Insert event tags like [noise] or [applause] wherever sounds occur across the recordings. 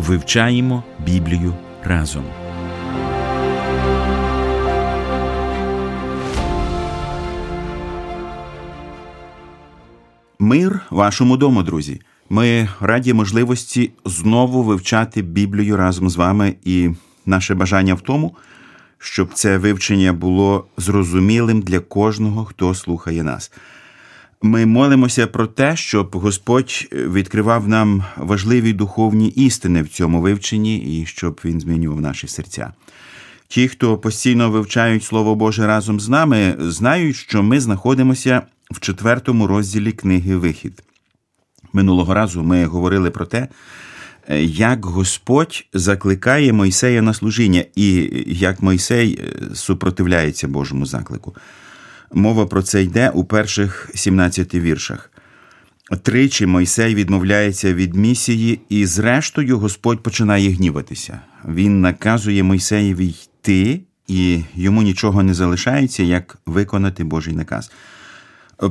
Вивчаємо Біблію разом. Мир вашому дому, друзі. Ми раді можливості знову вивчати Біблію разом з вами, і наше бажання в тому, щоб це вивчення було зрозумілим для кожного, хто слухає нас. Ми молимося про те, щоб Господь відкривав нам важливі духовні істини в цьому вивченні і щоб Він змінював наші серця. Ті, хто постійно вивчають Слово Боже разом з нами, знають, що ми знаходимося в четвертому розділі книги Вихід. Минулого разу ми говорили про те, як Господь закликає Мойсея на служіння і як Мойсей супротивляється Божому заклику. Мова про це йде у перших 17 віршах. Тричі Мойсей відмовляється від місії, і, зрештою, Господь починає гніватися. Він наказує Мойсеєві йти, і йому нічого не залишається, як виконати Божий наказ.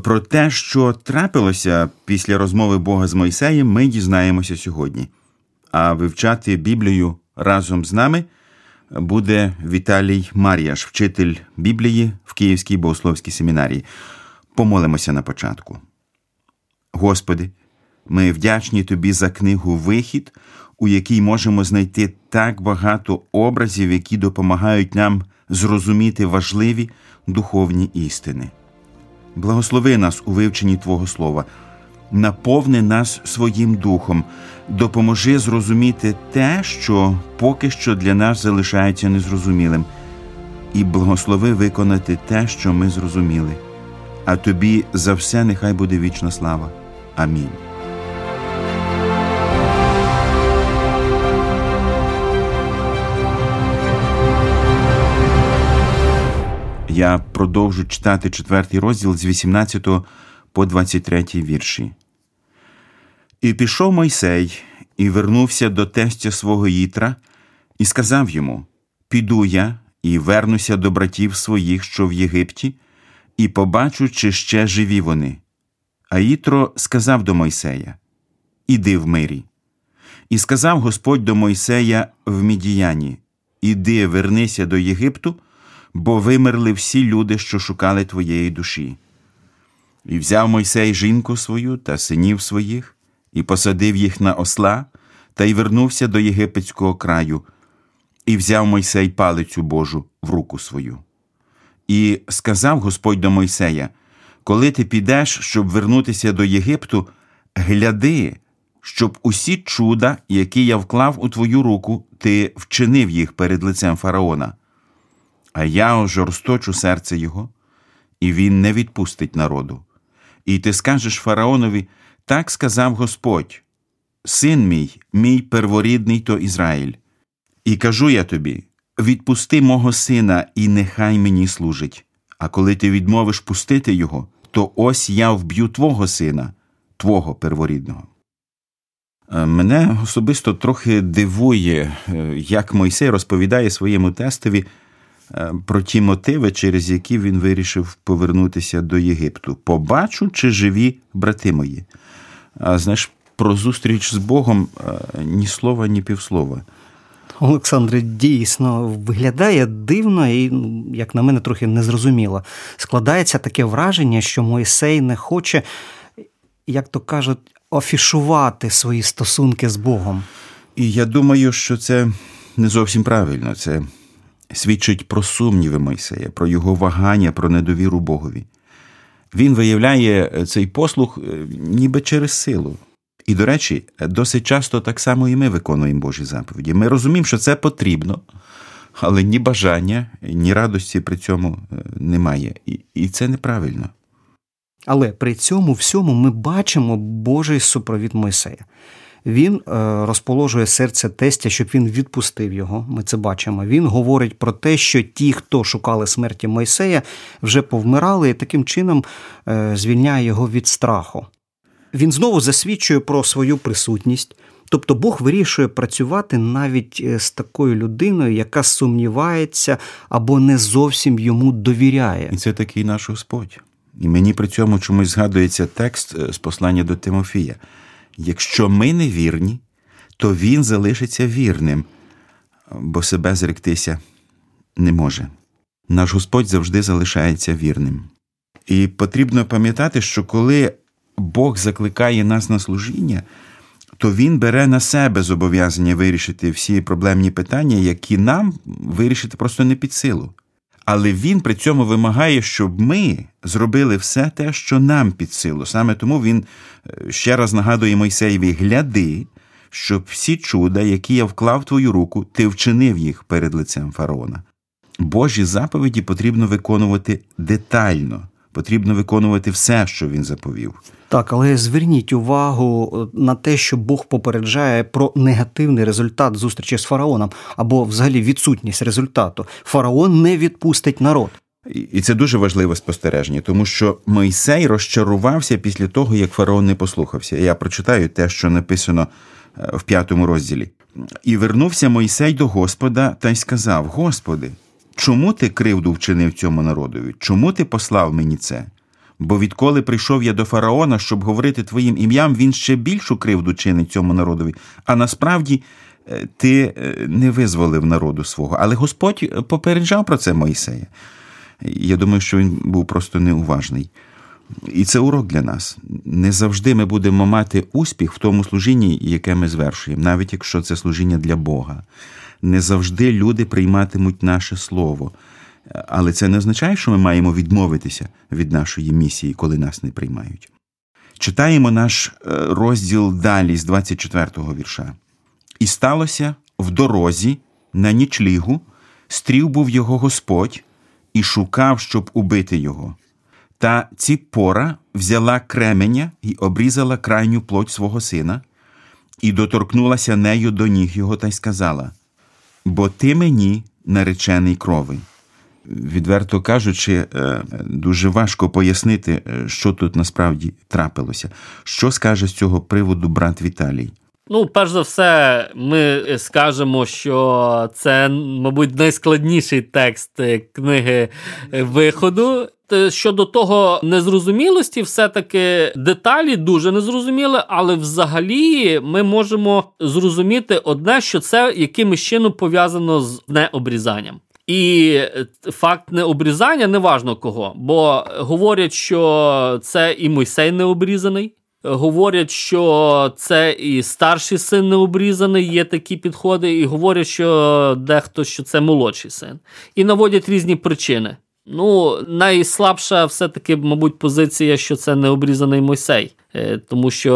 Про те, що трапилося після розмови Бога з Мойсеєм, ми дізнаємося сьогодні. А вивчати Біблію разом з нами буде Віталій Мар'яш, вчитель Біблії в Київській богословській семінарії. Помолимося на початку. Господи, ми вдячні Тобі за книгу Вихід, у якій можемо знайти так багато образів, які допомагають нам зрозуміти важливі духовні істини. Благослови нас у вивченні Твого Слова, наповни нас своїм духом, допоможи зрозуміти те, що поки що для нас залишається незрозумілим, і благослови виконати те, що ми зрозуміли. А тобі за все нехай буде вічна слава. Амінь. Я продовжу читати четвертий розділ з 18 по 23 вірші. І пішов Мойсей і вернувся до тестя свого Їтра, і сказав йому: Піду я і вернуся до братів своїх, що в Єгипті, і побачу, чи ще живі вони. А Їтро сказав до Мойсея: Іди в мирі. І сказав Господь до Мойсея в Мідіяні: Іди, вернися до Єгипту, бо вимерли всі люди, що шукали твоєї душі. І взяв Мойсей жінку свою та синів своїх, і посадив їх на осла, та й вернувся до єгипетського краю, і взяв Мойсей палицю Божу в руку свою. І сказав Господь до Мойсея: Коли ти підеш, щоб вернутися до Єгипту, гляди, щоб усі чуда, які я вклав у твою руку, ти вчинив їх перед лицем фараона. А я ожорсточу серце його, і він не відпустить народу. І ти скажеш фараонові: так сказав Господь, син мій, мій перворідний то Ізраїль. І кажу я тобі: відпусти мого сина, і нехай мені служить. А коли ти відмовиш пустити його, то ось я вб'ю твого сина, твого перворідного. Мене особисто трохи дивує, як Мойсей розповідає своєму тестові про ті мотиви, через які він вирішив повернутися до Єгипту. Побачу, чи живі брати мої. А знаєш, про зустріч з Богом ні слова, ні півслова. Олександре, дійсно виглядає дивно і, як на мене, трохи незрозуміло. Складається таке враження, що Мойсей не хоче, як то кажуть, офішувати свої стосунки з Богом. І я думаю, що це не зовсім правильно. Це свідчить про сумніви Мойсея, про його вагання, про недовіру Богові. Він виявляє цей послух ніби через силу. І, до речі, досить часто так само і ми виконуємо Божі заповіді. Ми розуміємо, що це потрібно, але ні бажання, ні радості при цьому немає. І, І це неправильно. Але при цьому всьому ми бачимо Божий супровід Мойсея. Він е, розположує серце тестя, щоб він відпустив його. Ми це бачимо. Він говорить про те, що ті, хто шукали смерті Мойсея, вже повмирали, і таким чином е, звільняє його від страху. Він знову засвідчує про свою присутність. Тобто Бог вирішує працювати навіть е, з такою людиною, яка сумнівається або не зовсім йому довіряє. І це такий наш Господь. І мені при цьому чомусь згадується текст з послання до Тимофія. Якщо ми не вірні, то він залишиться вірним, бо себе зректися не може. Наш Господь завжди залишається вірним. І потрібно пам'ятати, що коли Бог закликає нас на служіння, то Він бере на себе зобов'язання вирішити всі проблемні питання, які нам вирішити просто не під силу. Але він при цьому вимагає, щоб ми зробили все те, що нам під силу. Саме тому він е, ще раз нагадує Мойсеєві: гляди, щоб всі чуда, які я вклав в твою руку, ти вчинив їх перед лицем фараона. Божі заповіді потрібно виконувати детально, потрібно виконувати все, що він заповів. Так, але зверніть увагу е, на те, що Бог попереджає про негативний результат зустрічі з фараоном або взагалі відсутність результату. Фараон не відпустить народ. І це дуже важливе спостереження, тому що Мойсей розчарувався після того, як фараон не послухався. Я прочитаю те, що написано е, в п'ятому розділі. І вернувся Мойсей до Господа та й сказав: Господи, чому ти кривду вчинив цьому народові? Чому ти послав мені це? Бо відколи прийшов я до фараона, щоб говорити твоїм ім'ям, він ще більшу кривду чинить цьому народові. А насправді е, ти е, не визволив народу свого. Але Господь попереджав про це Моїсея. Я думаю, що він був просто неуважний. І це урок для нас. Не завжди ми будемо мати успіх в тому служінні, яке ми звершуємо, навіть якщо це служіння для Бога. Не завжди люди прийматимуть наше слово. Але це не означає, що ми маємо відмовитися від нашої місії, коли нас не приймають. Читаємо наш е, розділ далі з 24-го вірша. І сталося в дорозі, на нічлігу, стрів був його Господь і шукав, щоб убити його. Та Ціпора взяла кременя і обрізала крайню плоть свого сина, і доторкнулася нею до ніг його та й сказала: Бо ти мені наречений крови. Відверто кажучи, е, дуже важко пояснити, е, що тут насправді трапилося. Що скаже з цього приводу брат Віталій? Ну, перш за все, ми скажемо, що це, мабуть, найскладніший текст книги виходу. Щодо того незрозумілості, все-таки деталі дуже незрозуміли, але взагалі ми можемо зрозуміти одне, що це якимось чином пов'язано з необрізанням. І факт необрізання неважно кого, бо говорять, що це і Мойсей не обрізаний. Говорять, що це і старший син необрізаний, є такі підходи, і говорять, що дехто що це молодший син. І наводять різні причини. Ну, найслабша все-таки, мабуть, позиція, що це необрізаний Мойсей. Е, тому що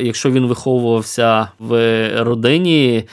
якщо він виховувався в родині Е,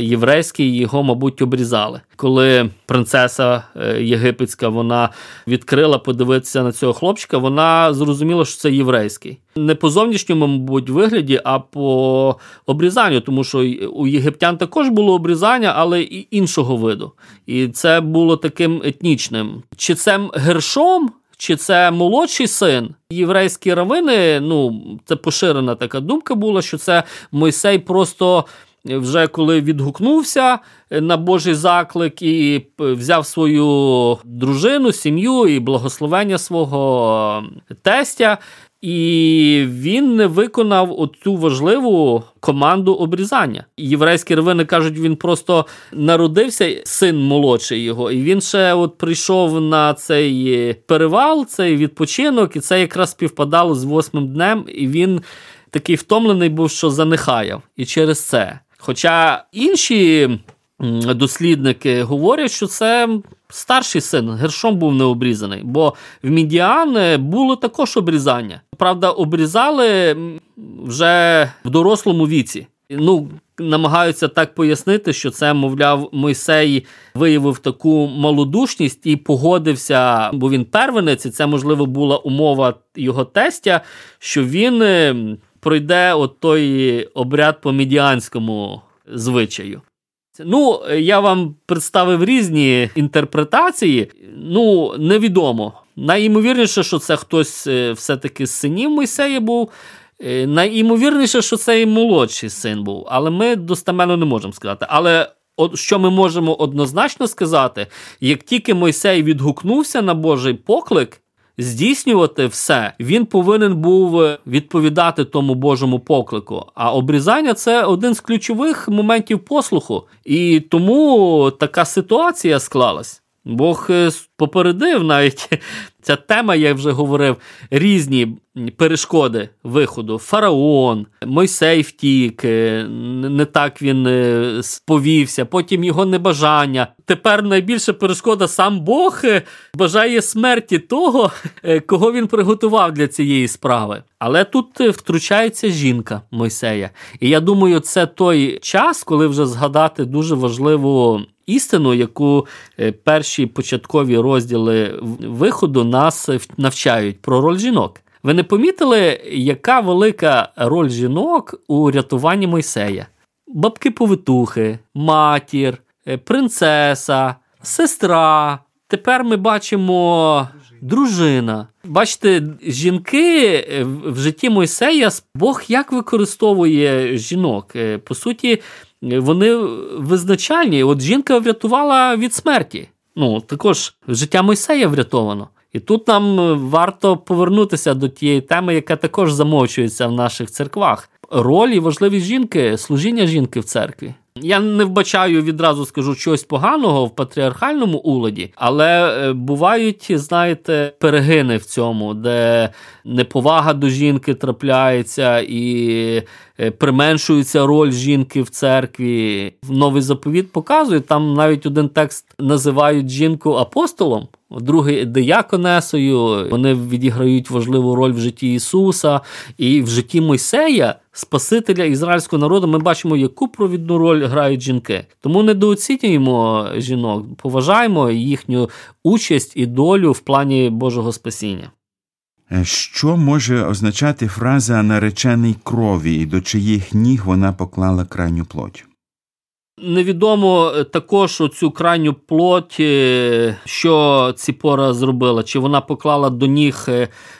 єврейський, його, мабуть, обрізали. Коли принцеса е, єгипетська вона відкрила подивитися на цього хлопчика, вона зрозуміла, що це єврейський. Не по зовнішньому, мабуть, вигляді, а по обрізанню, тому що у єгиптян також було обрізання, але і іншого виду. І це було таким етнічним. Чи це гершом? Чи це молодший син? Єврейські равини, ну це поширена така думка була, що це Мойсей просто вже коли відгукнувся е, на Божий заклик і взяв свою дружину, сім'ю і благословення свого тестя. І він не виконав оцю важливу команду обрізання. Єврейські равини кажуть, він просто народився, син молодший його, і він ще от прийшов на цей перевал, цей відпочинок, і це якраз співпадало з восьмим днем. І він такий втомлений був, що занехаяв. І через це. Хоча інші дослідники говорять, що це старший син Гершом був не обрізаний, бо в Мідіан було також обрізання. Правда, обрізали вже в дорослому віці. Ну, намагаються так пояснити, що це, мовляв, Мойсей виявив таку малодушність і погодився, бо він первенець, і це можливо була умова його тестя, що він пройде от той обряд по медіанському звичаю. Ну, я вам представив різні інтерпретації. Ну, невідомо. Найімовірніше, що це хтось е, все-таки з синів Мойсея був. Е, найімовірніше, що це і молодший син був, але ми достеменно не можемо сказати. Але от що ми можемо однозначно сказати, як тільки Мойсей відгукнувся на Божий поклик, здійснювати все, він повинен був відповідати тому Божому поклику. А обрізання це один з ключових моментів послуху. І тому така ситуація склалась. Бог е, попередив навіть [laughs] ця тема, я вже говорив, різні перешкоди виходу. Фараон, Мойсей втік, е, не так він е, сповівся, потім його небажання. Тепер найбільша перешкода сам Бог бажає смерті того, [laughs] кого він приготував для цієї справи. Але тут втручається жінка Мойсея. І я думаю, це той час, коли вже згадати дуже важливу істину, яку е, перші початкові розділи виходу нас навчають про роль жінок. Ви не помітили, яка велика роль жінок у рятуванні Мойсея? Бабки-повитухи, матір, е, принцеса, сестра. Тепер ми бачимо дружина. Бачите, жінки е, в житті Мойсея Бог як використовує жінок. По суті, вони визначальні. От жінка врятувала від смерті. Ну, також життя Мойсея врятовано. І тут нам варто повернутися до тієї теми, яка також замовчується в наших церквах. Роль і важливість жінки, служіння жінки в церкві. Я не вбачаю відразу скажу чогось поганого в патріархальному уладі, але е, бувають, знаєте, перегини в цьому, де неповага до жінки трапляється і е, применшується роль жінки в церкві. Новий заповіт показує, там навіть один текст називають жінку апостолом. Другий дияконесою, вони відіграють важливу роль в житті Ісуса і в житті Мойсея, Спасителя ізраїльського народу. Ми бачимо, яку провідну роль грають жінки. Тому недооцінюємо жінок, поважаємо їхню участь і долю в плані Божого спасіння. Е, що може означати фраза наречений крові і до чиїх ніг вона поклала крайню плоть? Невідомо е, також оцю крайню плоть, е, що Ціпора зробила, чи вона поклала до ніг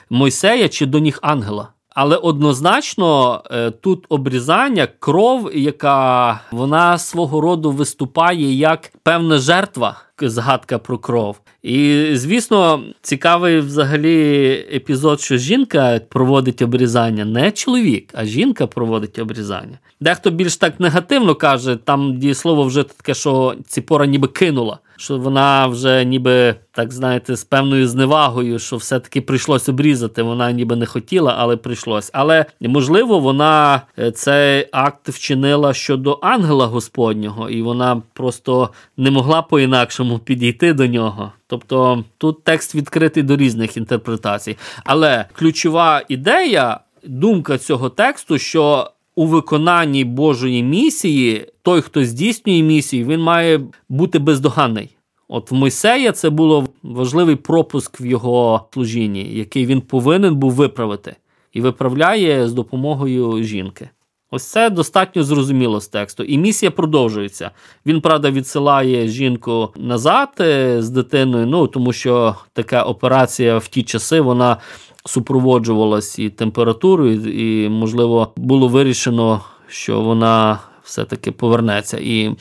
Мойсея, чи до ніг ангела. Але однозначно тут обрізання, кров, яка вона свого роду виступає як певна жертва, згадка про кров. І, звісно, цікавий взагалі епізод, що жінка проводить обрізання, не чоловік, а жінка проводить обрізання. Дехто більш так негативно каже, там дієслово вже таке, що ціпора ніби кинула що вона вже ніби, так знаєте, з певною зневагою, що все-таки прийшлось обрізати. Вона ніби не хотіла, але прийшлось. Але можливо, вона е, цей акт вчинила щодо ангела Господнього, і вона просто не могла по-інакшому підійти до нього. Тобто тут текст відкритий до різних інтерпретацій. Але ключова ідея, думка цього тексту, що у виконанні Божої місії, той, хто здійснює місію, він має бути бездоганний. От в Мойсея це було важливий пропуск в його служінні, який він повинен був виправити, і виправляє з допомогою жінки. Ось це достатньо зрозуміло з тексту. І місія продовжується. Він, правда, відсилає жінку назад е, з дитиною, ну тому що така операція в ті часи вона супроводжувалась і температурою, і, можливо, було вирішено, що вона все-таки повернеться. І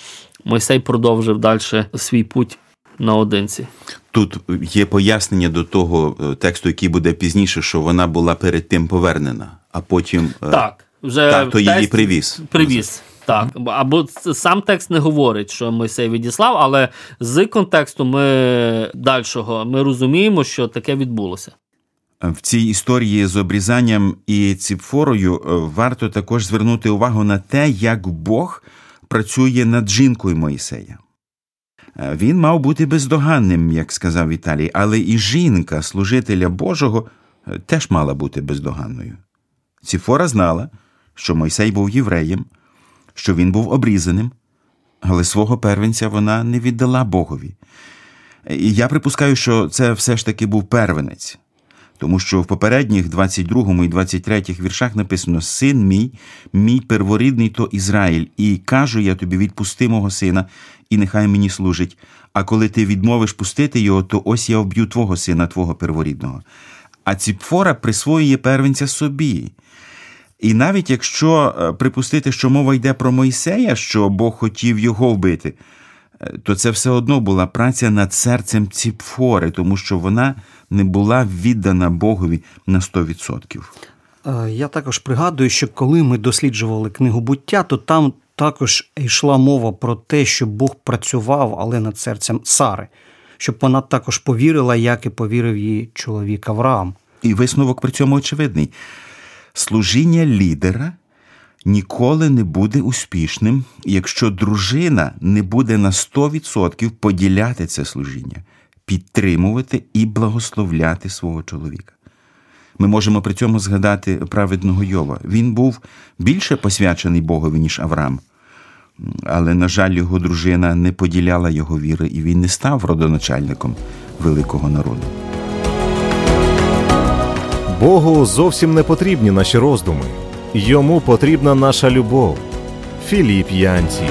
Мойсей продовжив далі свій путь наодинці. Тут є пояснення до того е, тексту, який буде пізніше, що вона була перед тим повернена, а потім е, так, вже так, то її привіз. Привіз. Так, або сам текст не говорить, що Мойсей відіслав, але з контексту ми дальшого ми розуміємо, що таке відбулося. В цій історії з обрізанням і ціпфорою е, варто також звернути увагу на те, як Бог працює над жінкою Моїсея. Е, він мав бути бездоганним, як сказав Віталій, але і жінка, служителя Божого, е, теж мала бути бездоганною. Ціфора знала, що Мойсей був євреєм, що він був обрізаним, але свого первенця вона не віддала Богові. І я припускаю, що це все ж таки був первенець Тому що в попередніх 22 і 23 віршах написано: Син мій, мій перворідний то Ізраїль, і кажу я тобі, відпусти мого сина, і нехай мені служить. А коли ти відмовиш пустити його, то ось я вб'ю твого сина, твого перворідного. А Ціпфора присвоює первенця собі. І навіть якщо е, припустити, що мова йде про Мойсея, що Бог хотів його вбити, то це все одно була праця над серцем Ціпфори, тому що вона не була віддана Богові на 100%. Е, Я також пригадую, що коли ми досліджували книгу буття, то там також йшла мова про те, що Бог працював, але над серцем Сари, щоб вона також повірила, як і повірив її чоловік Авраам. І висновок при цьому очевидний. Служіння лідера ніколи не буде успішним, якщо дружина не буде на 100% поділяти це служіння, підтримувати і благословляти свого чоловіка. Ми можемо при цьому згадати праведного Йова. Він був більше посвячений Богові, ніж Авраам. Але, на жаль, його дружина не поділяла його віри, і він не став родоначальником великого народу. Богу зовсім не потрібні наші роздуми. Йому потрібна наша любов. Філіп Янці.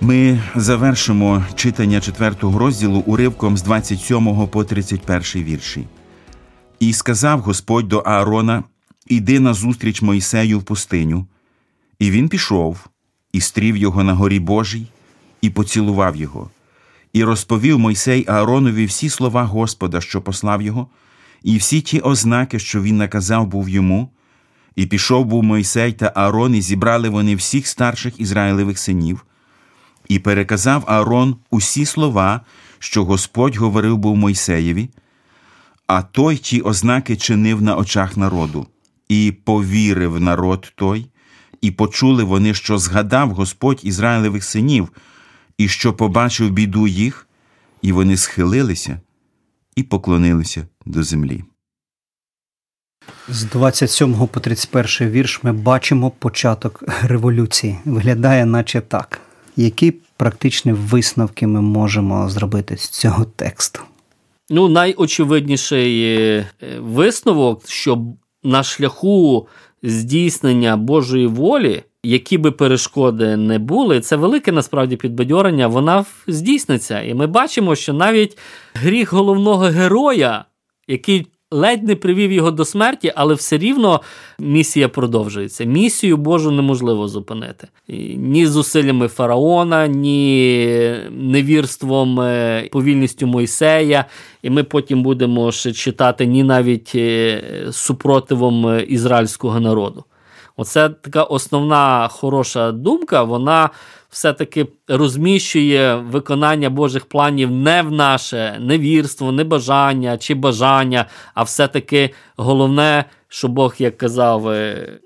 Ми завершимо читання четвертого розділу уривком з 27 по 31 вірші. І сказав Господь до Аарона: Іди назустріч Мойсею в пустиню. І він пішов, і стрів його на горі Божій, і поцілував його, і розповів Мойсей Ааронові всі слова Господа, що послав його, і всі ті ознаки, що він наказав був йому. І пішов був Мойсей та Аарон, і зібрали вони всіх старших Ізраїлевих синів. І переказав Аарон усі слова, що Господь говорив був Мойсеєві, а той ті ознаки чинив на очах народу, і повірив народ той, і почули вони, що згадав Господь Ізраїлевих синів, і що побачив біду їх, і вони схилилися і поклонилися до землі. З 27 по 31 вірш ми бачимо початок революції. Виглядає, наче так. Які практичні висновки ми можемо зробити з цього тексту? Ну, найочевидніший е, висновок, що на шляху здійснення Божої волі, які би перешкоди не були, це велике насправді підбадьорення, вона здійсниться. І ми бачимо, що навіть гріх головного героя, який ледь не привів його до смерті, але все рівно місія продовжується. Місію Божу неможливо зупинити. Ні зусиллями фараона, ні невірством, е, повільністю Мойсея. І ми потім будемо ще читати ні навіть е, супротивом е, ізраїльського народу. Оце така основна хороша думка. Вона все-таки розміщує виконання Божих планів не в наше невірство, не бажання чи бажання, а все-таки головне, що Бог як казав,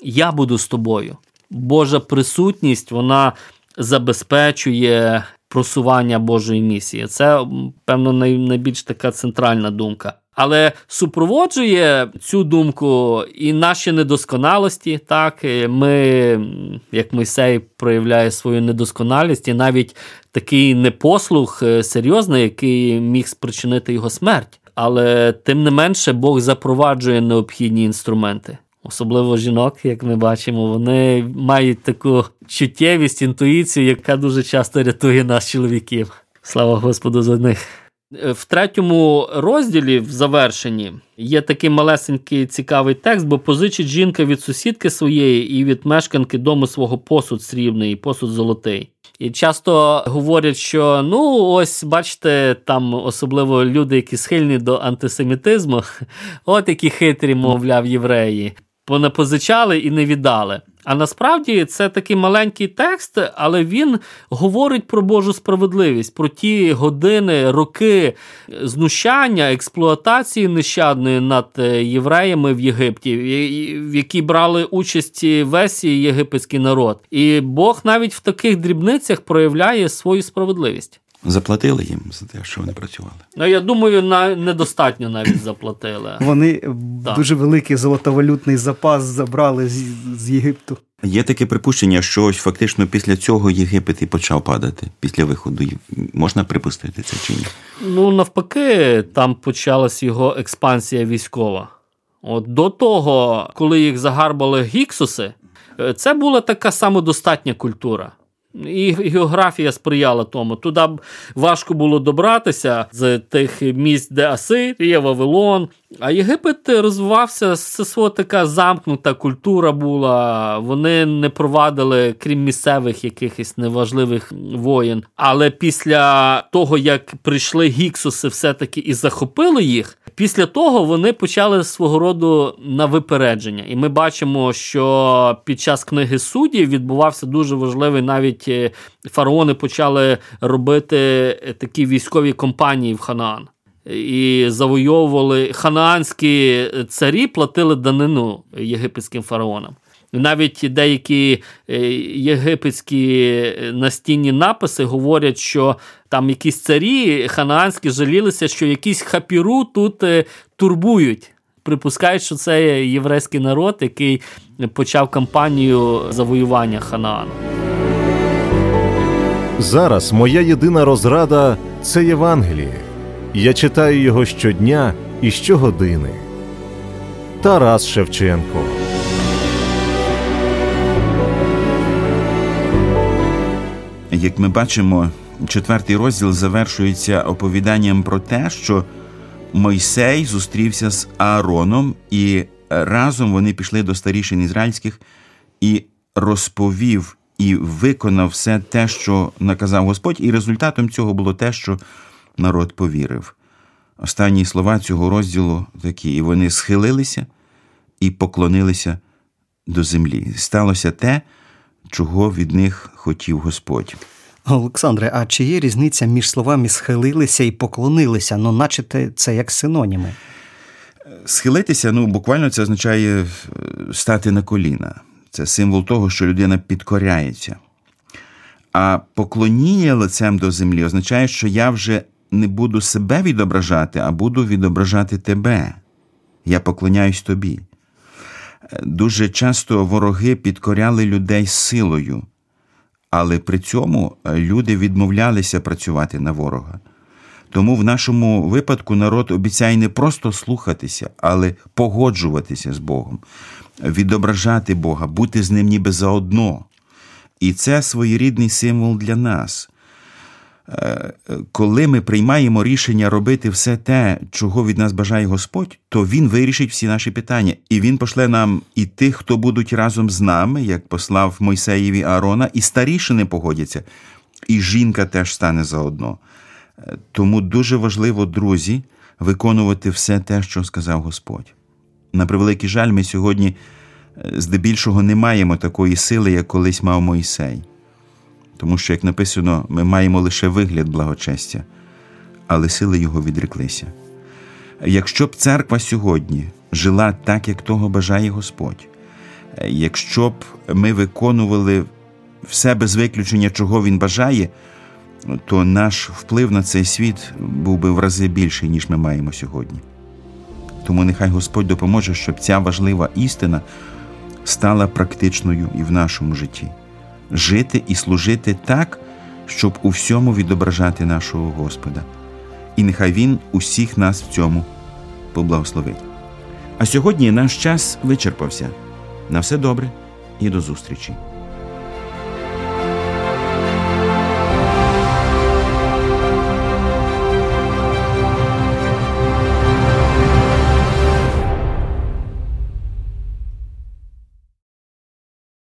я буду з тобою. Божа присутність вона забезпечує просування Божої місії. Це, певно, найбільш така центральна думка. Але супроводжує цю думку і наші недосконалості. Так, ми, як Мойсей проявляє свою недосконалість, і навіть такий непослух серйозний, який міг спричинити його смерть. Але тим не менше Бог запроваджує необхідні інструменти. Особливо жінок, як ми бачимо, вони мають таку чуттєвість, інтуїцію, яка дуже часто рятує нас, чоловіків. Слава Господу за них. В третьому розділі, в завершенні, є такий малесенький цікавий текст, бо позичить жінка від сусідки своєї і від мешканки дому свого посуд срібний посуд золотий. І часто говорять, що ну ось бачите, там особливо люди, які схильні до антисемітизму, [laughs] от які хитрі, мовляв, євреї, понапозичали і не віддали. А насправді це такий маленький текст, але він говорить про Божу справедливість, про ті години, роки знущання, експлуатації нещадної над євреями в Єгипті, в якій брали участь весь єгипетський народ. І Бог навіть в таких дрібницях проявляє свою справедливість. Заплатили їм за те, що вони працювали. Ну, я думаю, на недостатньо навіть заплатили. Вони Так. дуже великий золотовалютний запас забрали з, з Єгипту. Є таке припущення, що ось фактично після цього Єгипет і почав падати після виходу. Можна припустити це чи ні? Ну, навпаки, там почалась його експансія військова. От до того, коли їх загарбали гіксуси, е, це була така самодостатня культура. І географія сприяла тому. Туди важко було добратися з тих місць, де Асирія, Вавилон. А Єгипет розвивався це свого така замкнута культура була. Вони не провадили, крім місцевих якихось неважливих воєн. Але після того, як прийшли гіксуси, все-таки і захопили їх, після того вони почали свого роду на випередження. І ми бачимо, що під час книги суддів відбувався дуже важливий навіть е, фараони почали робити е, такі військові компанії в Ханаан. І завойовували ханаанські царі платили данину єгипетським фараонам. Навіть деякі е, єгипетські е, настінні написи говорять, що там якісь царі ханаанські жалілися, що якісь хапіру тут е, турбують. Припускають, що це єврейський народ, який почав кампанію завоювання Ханаану. Зараз моя єдина розрада це Євангеліє. Я читаю його щодня і щогодини. Тарас Шевченко. Як ми бачимо, четвертий розділ завершується оповіданням про те, що Мойсей зустрівся з Аароном, і разом вони пішли до старішин ізраїльських і розповів і виконав все те, що наказав Господь, і результатом цього було те, що народ повірив. Останні слова цього розділу такі: і вони схилилися і поклонилися до землі. Сталося те, чого від них хотів Господь. Олександре, а чи є різниця між словами схилилися і поклонилися? Ну, наче це як синоніми. Схилитися, ну буквально це означає е, стати на коліна. Це символ того, що людина підкоряється. А поклоніння лицем до землі означає, що я вже не буду себе відображати, а буду відображати тебе. Я поклоняюсь тобі. Дуже часто вороги підкоряли людей силою, але при цьому е, люди відмовлялися працювати на ворога. Тому в нашому випадку народ обіцяє не просто слухатися, але погоджуватися з Богом, відображати Бога, бути з ним ніби заодно. І це своєрідний символ для нас. Коли ми приймаємо рішення робити все те, чого від нас бажає Господь, то Він вирішить всі наші питання, і Він пошле нам і тих, хто будуть разом з нами, як послав Мойсеєві Аарона, і старішини погодяться, і жінка теж стане заодно. Тому дуже важливо, друзі, виконувати все те, що сказав Господь. На превеликий жаль, ми сьогодні е, здебільшого не маємо такої сили, як колись мав Мойсей. Тому що, як написано, ми маємо лише вигляд благочестя, але сили його відреклися. Якщо б церква сьогодні жила так, як того бажає Господь, якщо б ми виконували все без виключення, чого Він бажає, то наш вплив на цей світ був би в рази більший, ніж ми маємо сьогодні. Тому нехай Господь допоможе, щоб ця важлива істина стала практичною і в нашому житті. Жити і служити так, щоб у всьому відображати нашого Господа. І нехай Він усіх нас в цьому поблагословить. А сьогодні наш час вичерпався. На все добре і до зустрічі!